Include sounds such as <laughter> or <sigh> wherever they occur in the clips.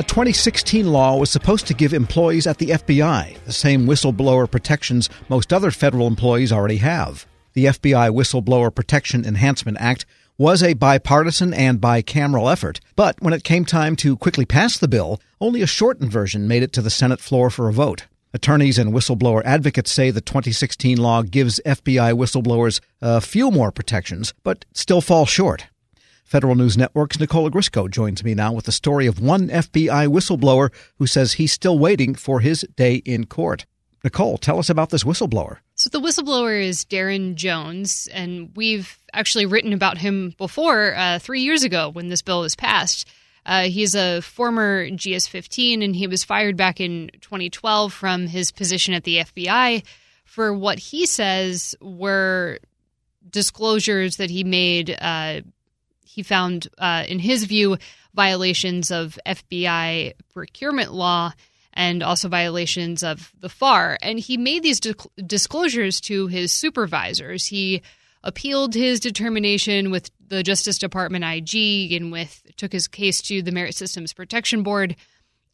A 2016 law was supposed to give employees at the FBI the same whistleblower protections most other federal employees already have. The FBI Whistleblower Protection Enhancement Act was a bipartisan and bicameral effort, but when it came time to quickly pass the bill, only a shortened version made it to the Senate floor for a vote. Attorneys and whistleblower advocates say the 2016 law gives FBI whistleblowers a few more protections, but still falls short. Federal News Network's Nicole Ogrysko joins me now with the story of one FBI whistleblower who says he's still waiting for his day in court. Nicole, tell us about this whistleblower. So, the whistleblower is Darren Jones, and we've actually written about him before uh, three years ago when this bill was passed. Uh, he's a former GS 15, and he was fired back in 2012 from his position at the FBI for what he says were disclosures that he made uh, he found, uh, in his view, violations of FBI procurement law and also violations of the FAR. And he made these di- disclosures to his supervisors. He appealed his determination with the Justice Department IG and with took his case to the Merit Systems Protection Board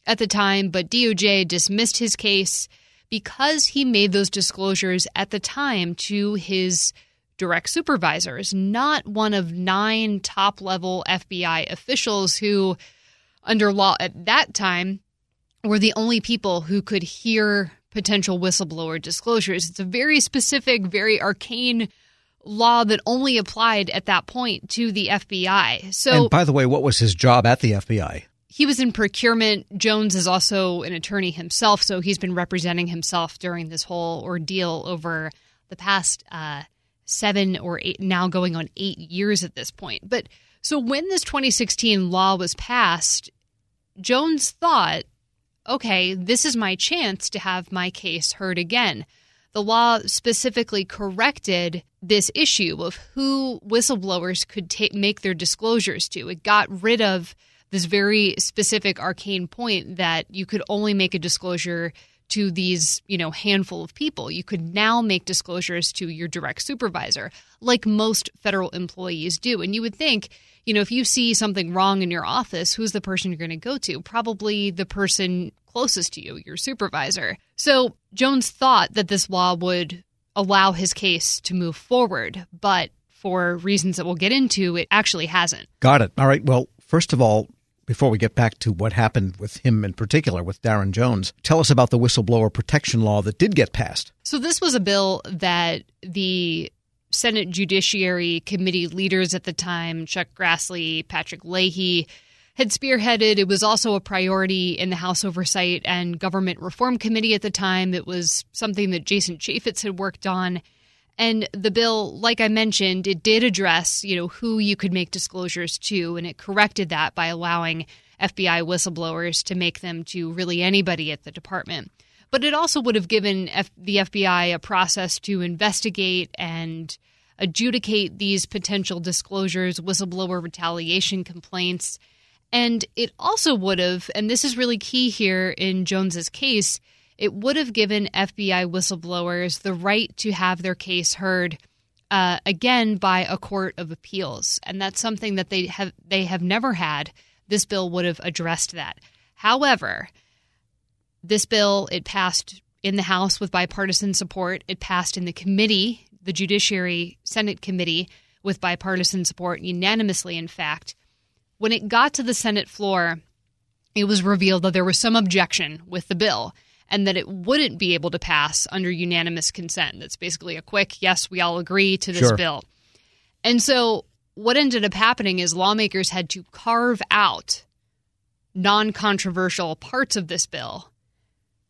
at the time, but DOJ dismissed his case because he made those disclosures at the time to his direct supervisors, not one of nine top level FBI officials who, under law at that time, were the only people who could hear potential whistleblower disclosures. It's a very specific, very arcane law that only applied at that point to the FBI. So, and by the way, what was his job at the FBI? He was in procurement. Jones is also an attorney himself, so he's been representing himself during this whole ordeal over the past uh, seven or eight, now going on eight years at this point. But so when this 2016 law was passed, Jones thought, okay, this is my chance to have my case heard again. The law specifically corrected this issue of who whistleblowers could ta- make their disclosures to. It got rid of this very specific arcane point that you could only make a disclosure to these, you know, handful of people. You could now make disclosures to your direct supervisor, like most federal employees do. And you would think, you know, if you see something wrong in your office, who's the person you're going to go to? Probably the person closest to you, your supervisor. So Jones thought that this law would allow his case to move forward, but for reasons that we'll get into, it actually hasn't. Got it. All right. Well, first of all, before we get back to what happened with him in particular, with Darren Jones, tell us about the whistleblower protection law that did get passed. So, this was a bill that the Senate Judiciary Committee leaders at the time, Chuck Grassley, Patrick Leahy, had spearheaded. It was also a priority in the House Oversight and Government Reform Committee at the time. It was something that Jason Chaffetz had worked on. And the bill, like I mentioned, it did address, you know, who you could make disclosures to, and it corrected that by allowing FBI whistleblowers to make them to really anybody at the department. But it also would have given F- the FBI a process to investigate and adjudicate these potential disclosures, whistleblower retaliation complaints. And it also would have, and this is really key here in Jones's case, it would have given FBI whistleblowers the right to have their case heard uh, again by a court of appeals, and that's something that they have they have never had. This bill would have addressed that. However, this bill it passed in the House with bipartisan support. It passed in the committee, the Judiciary Senate Committee, with bipartisan support, unanimously, in fact. When it got to the Senate floor, it was revealed that there was some objection with the bill and that it wouldn't be able to pass under unanimous consent. That's basically a quick, yes, we all agree to this sure. bill. And so what ended up happening is lawmakers had to carve out non controversial parts of this bill,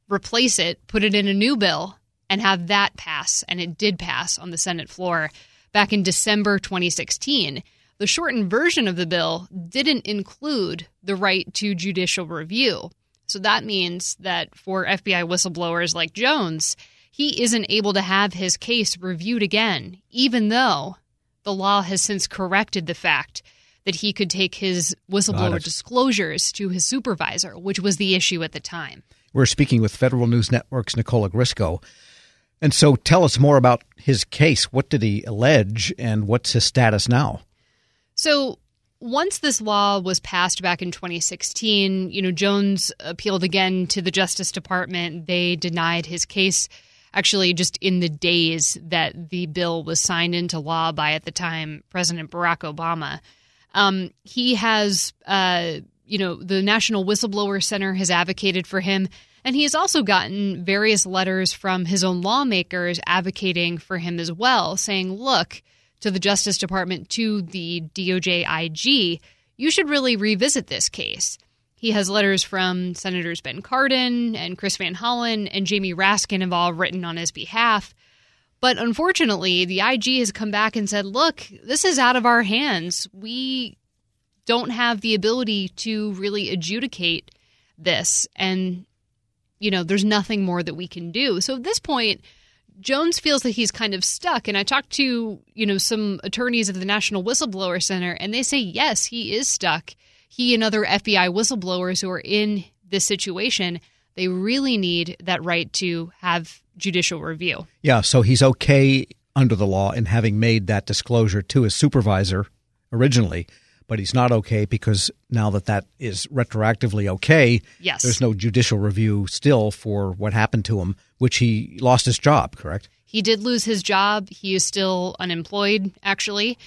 replace it, put it in a new bill, and have that pass. And it did pass on the Senate floor back in December 2016. The shortened version of the bill didn't include the right to judicial review. So that means that for FBI whistleblowers like Jones, he isn't able to have his case reviewed again, even though the law has since corrected the fact that he could take his whistleblower disclosures to his supervisor, which was the issue at the time. We're speaking with Federal News Network's Nicole Ogrysko. And so tell us more about his case. What did he allege and what's his status now? So once this law was passed back in 2016, you know, Jones appealed again to the Justice Department. They denied his case actually just in the days that the bill was signed into law by at the time President Barack Obama. Um, he has, uh, you know, the National Whistleblower Center has advocated for him. And he has also gotten various letters from his own lawmakers advocating for him as well, saying, look, to the Justice Department, to the DOJ IG, you should really revisit this case. He has letters from Senators Ben Cardin and Chris Van Hollen and Jamie Raskin have all written on his behalf. But unfortunately, the IG has come back and said, look, this is out of our hands. We don't have the ability to really adjudicate this. And, you know, there's nothing more that we can do. So at this point, Jones feels that he's kind of stuck. And I talked to, you know, some attorneys at the National Whistleblower Center, and they say, yes, he is stuck. He and other FBI whistleblowers who are in this situation, they really need that right to have judicial review. Yeah, so he's okay under the law in having made that disclosure to his supervisor originally but he's not okay because now that that is retroactively okay, yes. there's no judicial review still for what happened to him, which he lost his job, correct? He did lose his job. He is still unemployed, actually.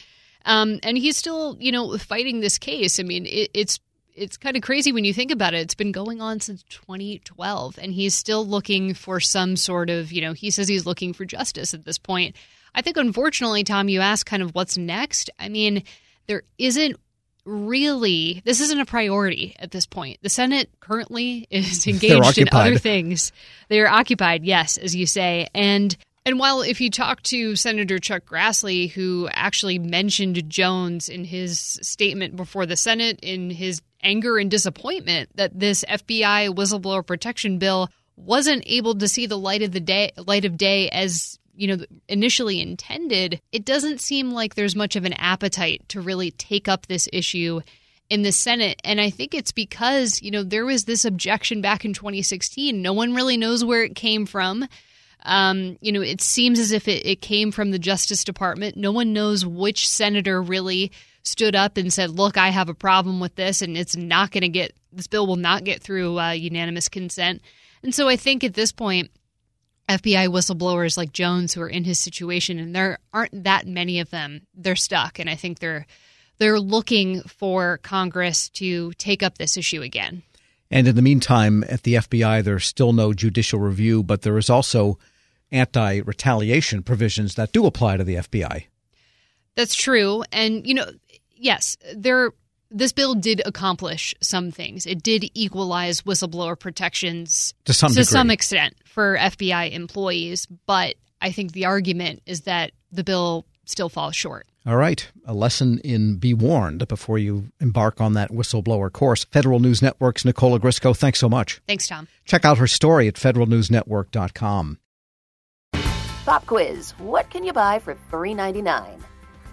Um, and he's still, you know, fighting this case. I mean, it, it's it's kind of crazy when you think about it. It's been going on since 2012, and he's still looking for some sort of, you know, he says he's looking for justice at this point. I think, unfortunately, Tom, you ask kind of what's next. I mean, there isn't really this isn't a priority at this point. The Senate currently <laughs> is engaged in other things. They are occupied, yes, as you say. And and while if you talk to Senator Chuck Grassley, who actually mentioned Jones in his statement before the Senate in his anger and disappointment that this FBI whistleblower protection bill wasn't able to see the light of the day light of day as you know initially intended, it doesn't seem like there's much of an appetite to really take up this issue in the Senate. And I think it's because, you know, there was this objection back in 2016. No one really knows where it came from. Um, you know, it seems as if it, it came from the Justice Department. No one knows which senator really stood up and said, look, I have a problem with this, and it's not going to get, this bill will not get through uh, unanimous consent. And so I think at this point, FBI whistleblowers like Jones who are in his situation, and there aren't that many of them. They're stuck, and I think they're they're looking for Congress to take up this issue again. And in the meantime, at the FBI, there's still no judicial review, but there is also anti retaliation provisions that do apply to the FBI. That's true. And, you know, yes, there this bill did accomplish some things. It did equalize whistleblower protections to some to some extent for FBI employees, but I think the argument is that the bill still falls short. All right, a lesson in be warned before you embark on that whistleblower course. Federal News Network's Nicole Ogrysko, thanks so much. Thanks, Tom. Check out her story at federalnewsnetwork.com. Pop quiz: What can you buy for three ninety nine?